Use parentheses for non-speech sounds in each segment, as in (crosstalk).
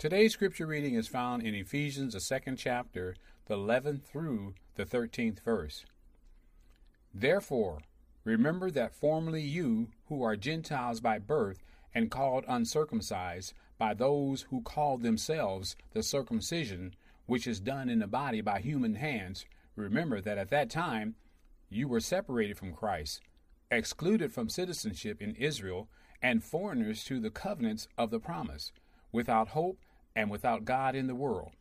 Today's scripture reading is found in Ephesians, the second chapter, the 11th through the 13th verse. Therefore, remember that formerly you, who are Gentiles by birth and called uncircumcised by those who call themselves the circumcision, which is done in the body by human hands, remember that at that time you were separated from Christ, excluded from citizenship in Israel, and foreigners to the covenants of the promise, without hope and without God in the world.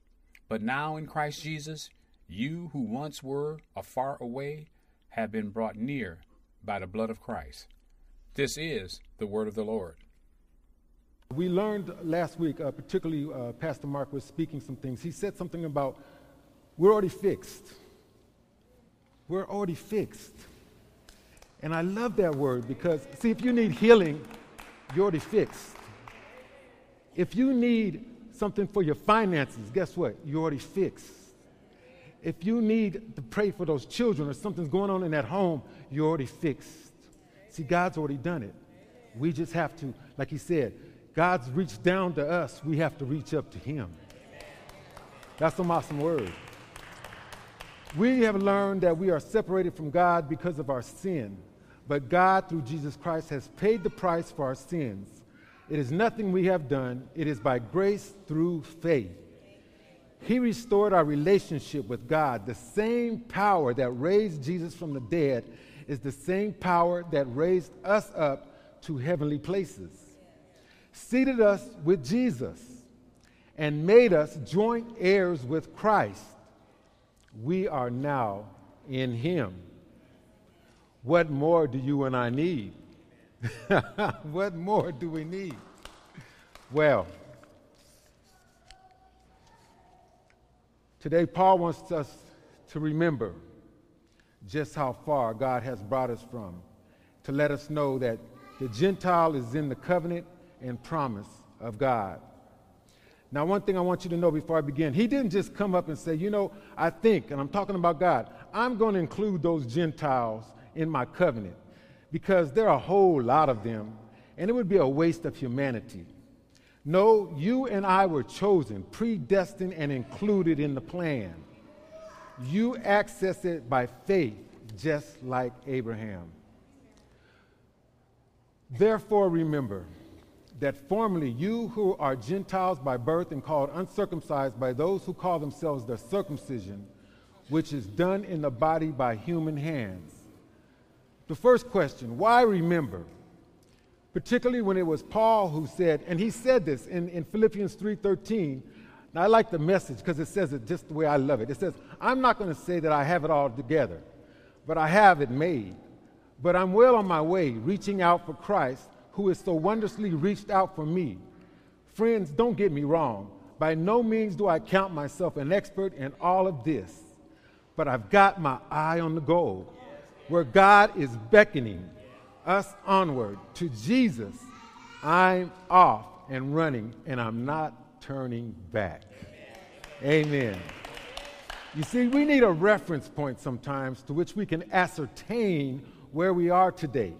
But now in Christ Jesus, you who once were afar away have been brought near by the blood of Christ. This is the word of the Lord. We learned last week, uh, particularly uh, Pastor Mark was speaking some things. He said something about we're already fixed. We're already fixed. And I love that word because, see, if you need healing, you're already fixed. If you need something for your finances, guess what? You're already fixed. If you need to pray for those children or something's going on in that home, you're already fixed. See, God's already done it. We just have to, like he said, God's reached down to us, we have to reach up to him. That's some awesome word. We have learned that we are separated from God because of our sin, but God, through Jesus Christ, has paid the price for our sins. It is nothing we have done, it is by grace through faith. He restored our relationship with God. The same power that raised Jesus from the dead is the same power that raised us up to heavenly places, seated us with Jesus, and made us joint heirs with Christ. We are now in Him. What more do you and I need? (laughs) what more do we need? Well, today Paul wants us to remember just how far God has brought us from, to let us know that the Gentile is in the covenant and promise of God. Now, one thing I want you to know before I begin, he didn't just come up and say, you know, I think, and I'm talking about God, I'm going to include those Gentiles in my covenant because there are a whole lot of them, and it would be a waste of humanity. No, you and I were chosen, predestined, and included in the plan. You access it by faith, just like Abraham. Therefore, remember that formerly you who are Gentiles by birth and called uncircumcised by those who call themselves the circumcision, which is done in the body by human hands the first question, why remember? Particularly when it was Paul who said, and he said this in, in Philippians 3.13, Now I like the message because it says it just the way I love it. It says, I'm not going to say that I have it all together, but I have it made. But I'm well on my way, reaching out for Christ, who has so wondrously reached out for me. Friends, don't get me wrong. By no means do I count myself an expert in all of this, but I've got my eye on the goal where God is beckoning us onward to Jesus, I'm off and running, and I'm not turning back. Amen. You see, we need a reference point sometimes to which we can ascertain where we are today.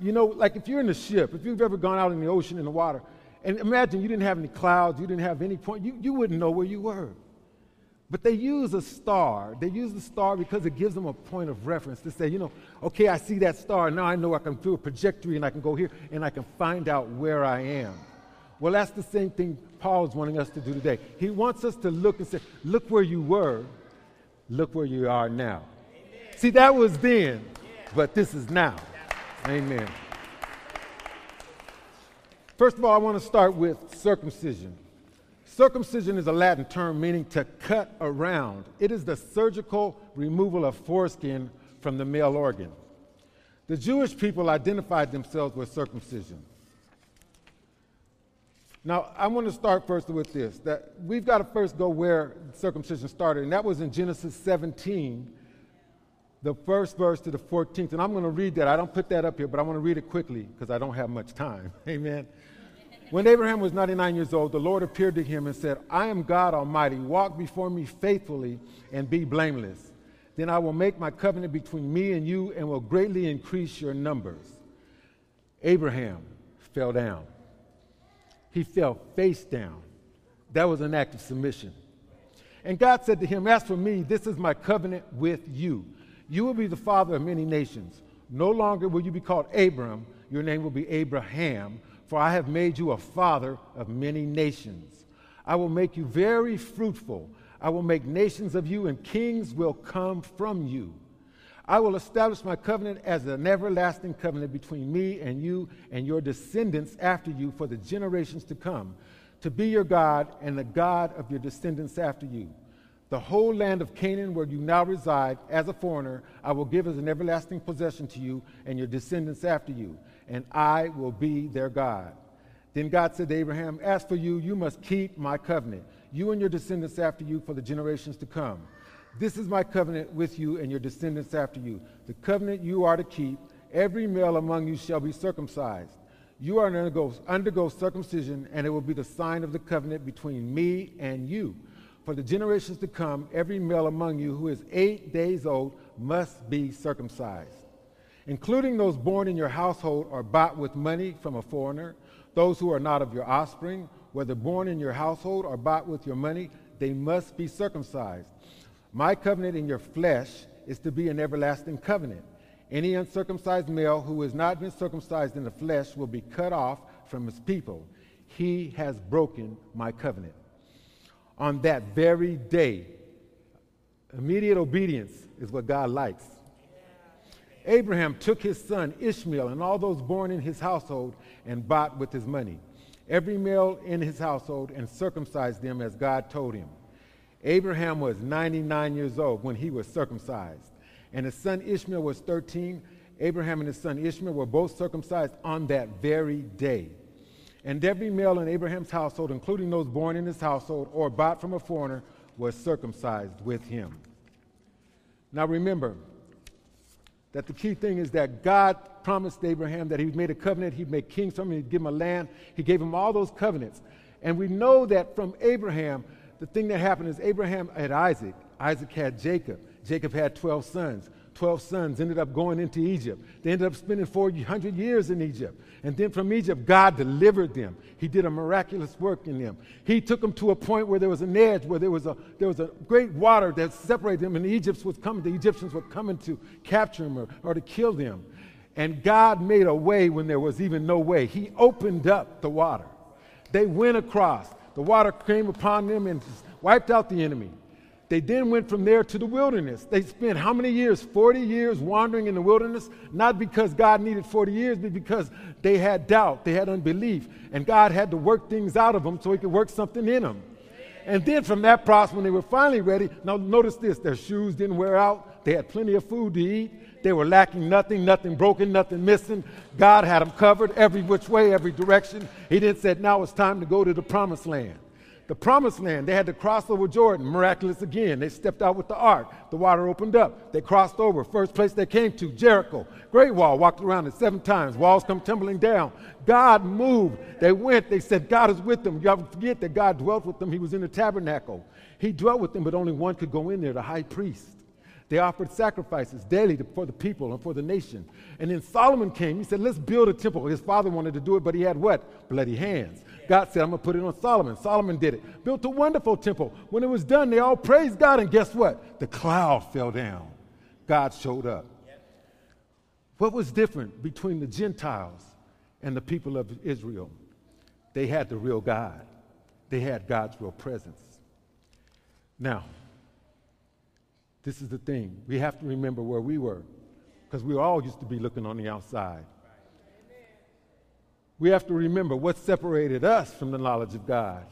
You know, like if you're in a ship, if you've ever gone out in the ocean in the water, and imagine you didn't have any clouds, you didn't have any point, you, you wouldn't know where you were. But they use a star. They use the star because it gives them a point of reference to say, you know, okay, I see that star. Now I know I can do a trajectory and I can go here and I can find out where I am. Well, that's the same thing Paul is wanting us to do today. He wants us to look and say, look where you were, look where you are now. Amen. See, that was then, but this is now. Amen. First of all, I want to start with circumcision. Circumcision is a Latin term meaning to cut around. It is the surgical removal of foreskin from the male organ. The Jewish people identified themselves with circumcision. Now, I want to start first with this that we've got to first go where circumcision started, and that was in Genesis 17, the first verse to the 14th. And I'm going to read that. I don't put that up here, but I want to read it quickly because I don't have much time. (laughs) Amen. When Abraham was 99 years old, the Lord appeared to him and said, I am God Almighty. Walk before me faithfully and be blameless. Then I will make my covenant between me and you and will greatly increase your numbers. Abraham fell down. He fell face down That was an act of submission. And God said to him, As for me, this is my covenant with you. You will be the father of many nations. No longer will you be called Abram, your name will be Abraham, for I have made you a father of many nations. I will make you very fruitful. I will make nations of you, and kings will come from you. I will establish my covenant as an everlasting covenant between me and you and your descendants after you for the generations to come, to be your God and the God of your descendants after you. The whole land of Canaan, where you now reside as a foreigner, I will give as an everlasting possession to you and your descendants after you, and I will be their God. Then God said to Abraham, As for you, you must keep my covenant, you and your descendants after you for the generations to come. This is my covenant with you and your descendants after you. The covenant you are to keep. Every male among you shall be circumcised. You are to undergo, undergo circumcision, and it will be the sign of the covenant between me and you. For the generations to come, every male among you who is eight days old must be circumcised, including those born in your household or bought with money from a foreigner, those who are not of your offspring, whether born in your household or bought with your money, they must be circumcised. My covenant in your flesh is to be an everlasting covenant. Any uncircumcised male who has not been circumcised in the flesh will be cut off from his people. He has broken my covenant. On that very day, immediate obedience is what God likes. Abraham took his son Ishmael and all those born in his household and bought with his money every male in his household and circumcised them as God told him. Abraham was 99 years old when he was circumcised, and his son Ishmael was 13. Abraham and his son Ishmael were both circumcised on that very day. And every male in Abraham's household, including those born in his household or bought from a foreigner, was circumcised with him. Now remember that the key thing is that God promised Abraham that he made a covenant, he'd make kings from him, he'd give him a land. He gave him all those covenants. And we know that from Abraham, the thing that happened is Abraham had Isaac, Isaac had Jacob, Jacob had 12 sons. 12 sons ended up going into Egypt. They ended up spending 400 years in Egypt. And then from Egypt, God delivered them. He did a miraculous work in them. He took them to a point where there was an edge, where there was a, there was a great water that separated them, and the Egyptians was coming, the Egyptians were coming to capture them or, or to kill them. And God made a way when there was even no way. He opened up the water. They went across. The water came upon them and wiped out the enemy. They then went from there to the wilderness. They spent how many years? 40 years wandering in the wilderness, not because God needed 40 years, but because they had doubt, they had unbelief, and God had to work things out of them so He could work something in them. And then from that process, when they were finally ready, now notice this their shoes didn't wear out, they had plenty of food to eat, they were lacking nothing, nothing broken, nothing missing. God had them covered every which way, every direction. He then said, Now it's time to go to the promised land the promised land. They had to cross over Jordan. Miraculous again. They stepped out with the ark. The water opened up. They crossed over. First place they came to, Jericho. Great wall. Walked around it seven times. Walls come tumbling down. God moved. They went. They said, God is with them. To forget that God dwelt with them. He was in the tabernacle. He dwelt with them, but only one could go in there, the high priest. They offered sacrifices daily for the people and for the nation. And then Solomon came. He said, Let's build a temple. His father wanted to do it, but he had what? Bloody hands. God said, I'm going to put it on Solomon. Solomon did it. Built a wonderful temple. When it was done, they all praised God, and guess what? The cloud fell down. God showed up. What was different between the Gentiles and the people of Israel? They had the real God, they had God's real presence. Now, this is the thing. We have to remember where we were because we all used to be looking on the outside we have to remember what separated us from the knowledge of God.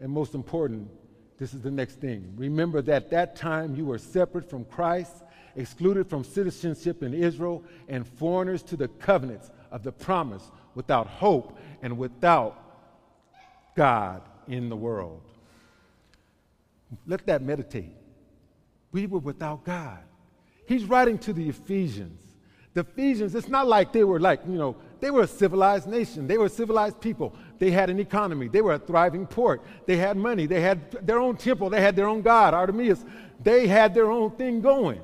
And most important, this is the next thing. Remember that that time you were separate from Christ, excluded from citizenship in Israel, and foreigners to the covenants of the promise, without hope and without God in the world. Let that meditate. We were without God. He's writing to the Ephesians. The Ephesians, it's not like they were like, you know, they were a civilized nation. They were civilized people. They had an economy. They were a thriving port. They had money. They had their own temple. They had their own God, Artemis. They had their own thing going.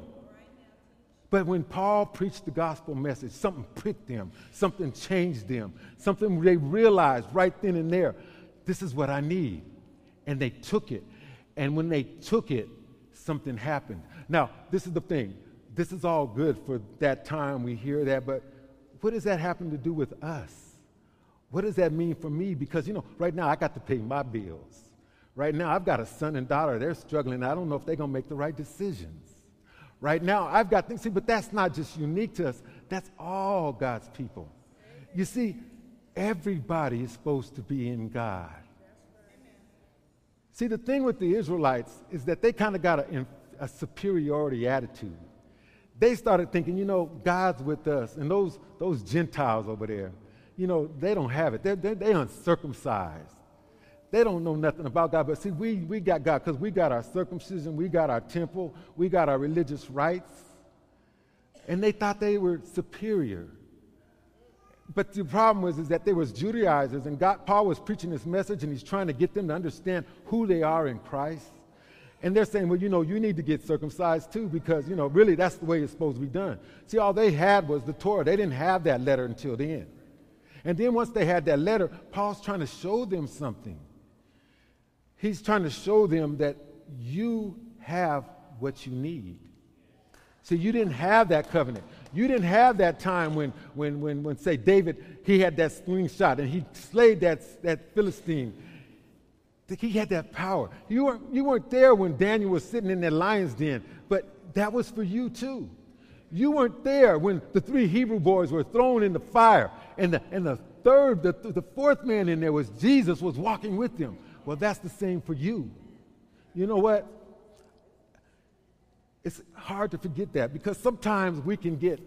But when Paul preached the gospel message, something pricked them, something changed them, something they realized right then and there this is what I need. and they took it. And when they took it, something happened. Now, this is the thing. This is all good for that time we hear that, but what does that happen to do with us? What does that mean for me? Because, you know, right now I got to pay my bills. Right now I've got a son and daughter. They're struggling. I don't know if they're going to make the right decisions. Right now I've got things, see, but that's not just unique to us, that's all God's people. You see, everybody is supposed to be in God. See, the thing with the Israelites is that they kind of got a, a, superiority attitude. They started thinking, you know, God's with us, and those, those Gentiles over there, you know, they don't have it. They're, they're, they're uncircumcised. They don't know nothing about God. But see, we, we got God because we got our circumcision, we got our temple, we got our religious rights. And they thought they were superior. But the problem was is that there was Judaizers, and God, Paul was preaching this message, and he's trying to get them to understand who they are in Christ. And they're saying, well, you know, you need to get circumcised too, because, you know, really that's the way it's supposed to be done. See, all they had was the Torah. They didn't have that letter until then. And then once they had that letter, Paul's trying to show them something. He's trying to show them that you have what you need. See, you didn't have that covenant. You didn't have that time when, when, when, when say, David, he had that slingshot and he slayed that, that Philistine. He had that power. You weren't, you weren't there when Daniel was sitting in that lion's den, but that was for you too. You weren't there when the three Hebrew boys were thrown in the fire, and the, and the third, the, the fourth man in there was Jesus was walking with them. Well, that's the same for you. You know what? It's hard to forget that because sometimes we can get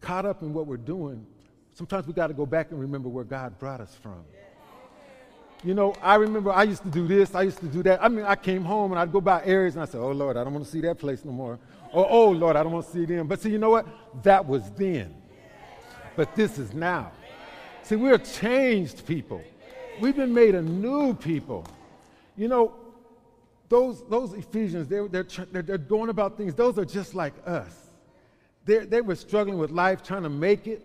caught up in what we're doing. Sometimes we got to go back and remember where God brought us from. You know, I remember I used to do this, I used to do that. I mean, I came home and I'd go by areas and I said, Oh Lord, I don't want to see that place no more. Or, Oh Lord, I don't want to see them. But see, you know what? That was then. But this is now. See, we're changed people. We've been made a new people. You know, those, those Ephesians, they're, they're, they're, going about things, those are just like us. they they were struggling with life, trying to make it,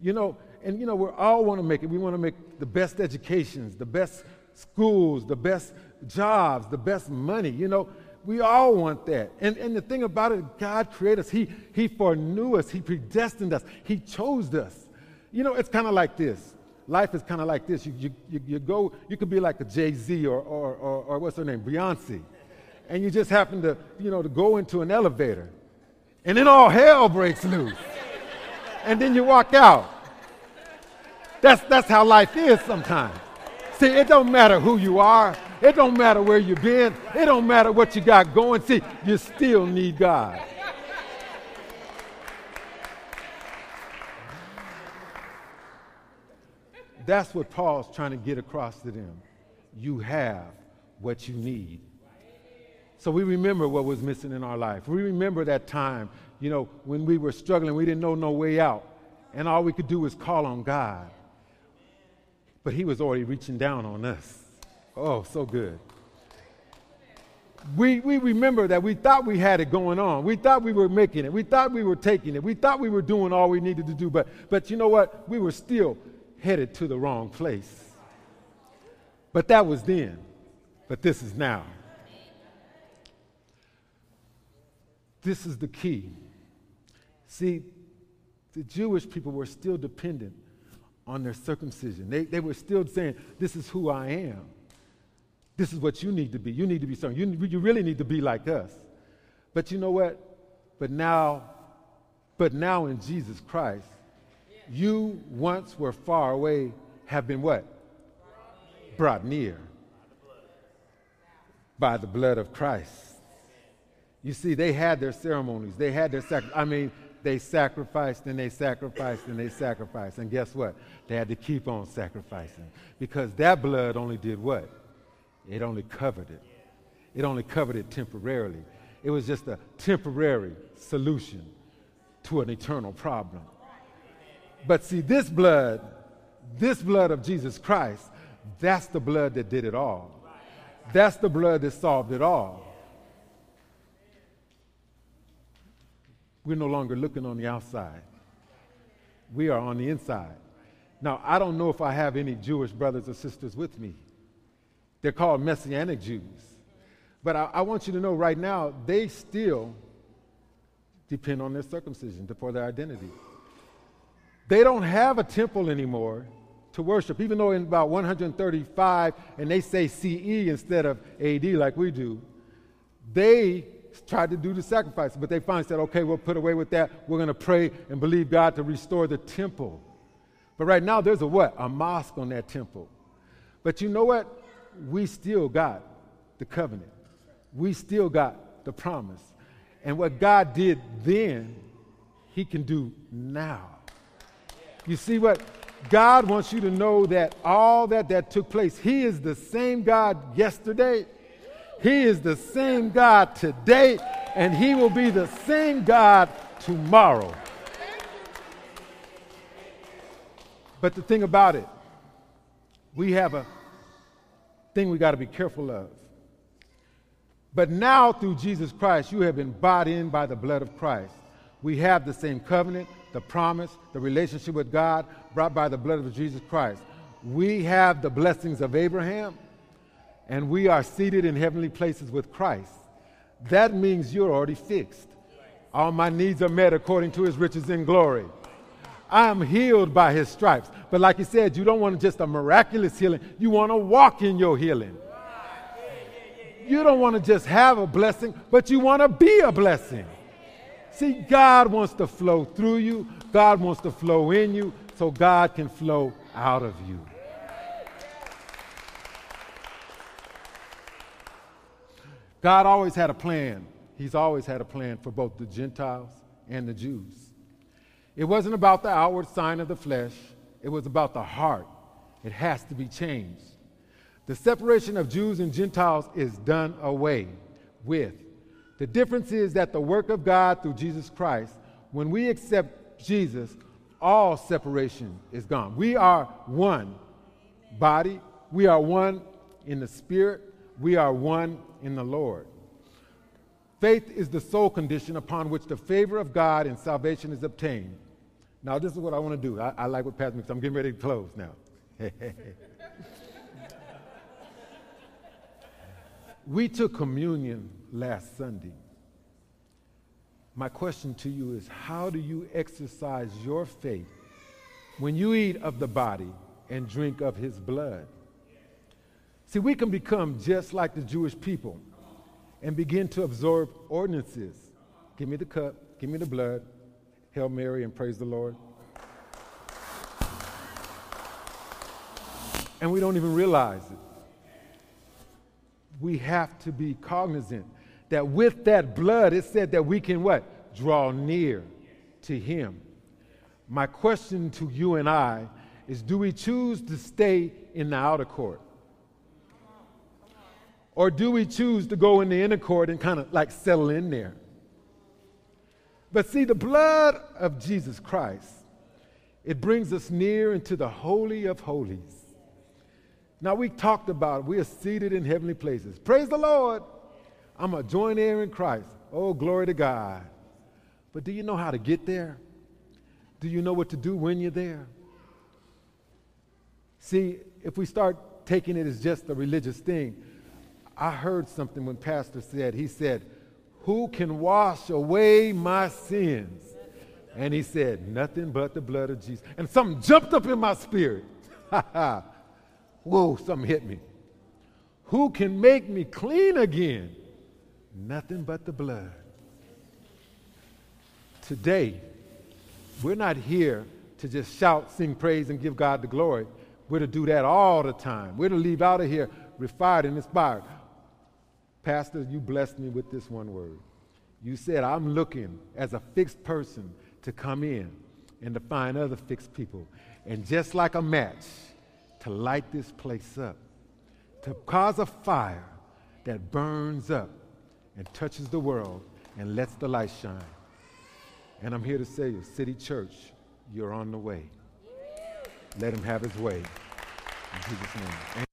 you know, and you know, we all want to make it. We want to make the best educations, the best schools, the best jobs, the best money, you know. We all want that. And, and the thing about it, God created us. He, he foreknew us. He predestined us. He chose us. You know, it's kind of like this life is kind of like this. You, you, you, you, go, you could be like a Jay Z or, or, or, or, what's her name, Beyonce, and you just happen to, you know, to go into an elevator, and then all hell breaks loose, and then you walk out. That's, that's how life is sometimes. See, it don't matter who you are. It don't matter where you've been. It don't matter what you got going. See, you still need God. That's what Paul's trying to get across to them. You have what you need. So we remember what was missing in our life. We remember that time, you know, when we were struggling, we didn't know no way out. And all we could do was call on God. But He was already reaching down on us. Oh, so good. We, we remember that we thought we had it going on. We thought we were making it. We thought we were taking it. We thought we were doing all we needed to do. But, but you know what? We were still headed to the wrong place. But that was then, but this is now. This is the key. See, the Jewish people were still dependent on their circumcision. They, they were still saying, This is who I am. This is what you need to be. You need to be something. You, you really need to be like us. But you know what? But now, but now in Jesus Christ, you once were far away have been what? Brought near by the blood of Christ. You see, they had their ceremonies. They had their sac- I mean, they sacrificed and they sacrificed and they sacrificed. And guess what? They had to keep on sacrificing because that blood only did what? It only covered it. It only covered it temporarily. It was just a temporary solution to an eternal problem. But see, this blood, this blood of Jesus Christ, that's the blood that did it all. That's the blood that solved it all. We're no longer looking on the outside. We are on the inside. Now, I don't know if I have any Jewish brothers or sisters with me. They're called Messianic Jews. But I, I want you to know right now, they still depend on their circumcision for their identity. They don't have a temple anymore to worship, even though in about 135, and they say CE instead of AD like we do, they tried to do the sacrifice, but they finally said, okay, we'll put away with that. We're going to pray and believe God to restore the temple. But right now, there's a what? A mosque on that temple. But you know what? We still got the covenant. We still got the promise. And what God did then, He can do now. You see what? God wants you to know that all that that took place, He is the same God yesterday. He is the same God today, and He will be the same God tomorrow. But the thing about it, we have a thing we got to be careful of. But now, through Jesus Christ, you have been bought in by the blood of Christ. We have the same covenant, the promise, the relationship with God brought by the blood of Jesus Christ. We have the blessings of Abraham, and we are seated in heavenly places with Christ. That means you're already fixed. All my needs are met according to his riches in glory. I am healed by his stripes. But like he said, you don't want just a miraculous healing, you want to walk in your healing. You don't want to just have a blessing, but you want to be a blessing. See, God wants to flow through you, God wants to flow in you, so God can flow out of you. God always had a plan. He's always had a plan for both the Gentiles and the Jews. It wasn't about the outward sign of the flesh, it was about the heart. It has to be changed. The separation of Jews and Gentiles is done away with. The difference is that the work of God through Jesus Christ, when we accept Jesus, all separation is gone. We are one body, we are one in the Spirit, we are one in the Lord. Faith is the sole condition upon which the favor of God and salvation is obtained. Now, this is what I want to do. I, I like what Pastor makes. I'm getting ready to close now. (laughs) we took communion last Sunday. My question to you is how do you exercise your faith when you eat of the body and drink of his blood? See, we can become just like the Jewish people and begin to absorb ordinances. Give me the cup, give me the blood, Hail Mary, and praise the Lord. And we don't even realize it. We have to be cognizant that with that blood, it said that we can what? Draw near to Him. My question to you and I is do we choose to stay in the outer court? Or do we choose to go in the inner court and kind of like settle in there? But see, the blood of Jesus Christ, it brings us near into the Holy of Holies. Now, we talked about we are seated in heavenly places. Praise the Lord. I'm a joint heir in Christ. Oh, glory to God. But do you know how to get there? Do you know what to do when you're there? See, if we start taking it as just a religious thing, I heard something when Pastor said, he said, Who can wash away my sins? And he said, Nothing but the blood of Jesus. And something jumped up in my spirit. (laughs) Whoa, something hit me. Who can make me clean again? Nothing but the blood. Today, we're not here to just shout, sing praise, and give God the glory. We're to do that all the time. We're to leave out of here refined and inspired. Pastor, you blessed me with this one word. You said, I'm looking as a fixed person to come in and to find other fixed people. And just like a match, to light this place up, to cause a fire that burns up and touches the world and lets the light shine. And I'm here to say, City Church, you're on the way. Let him have his way. In Jesus' name.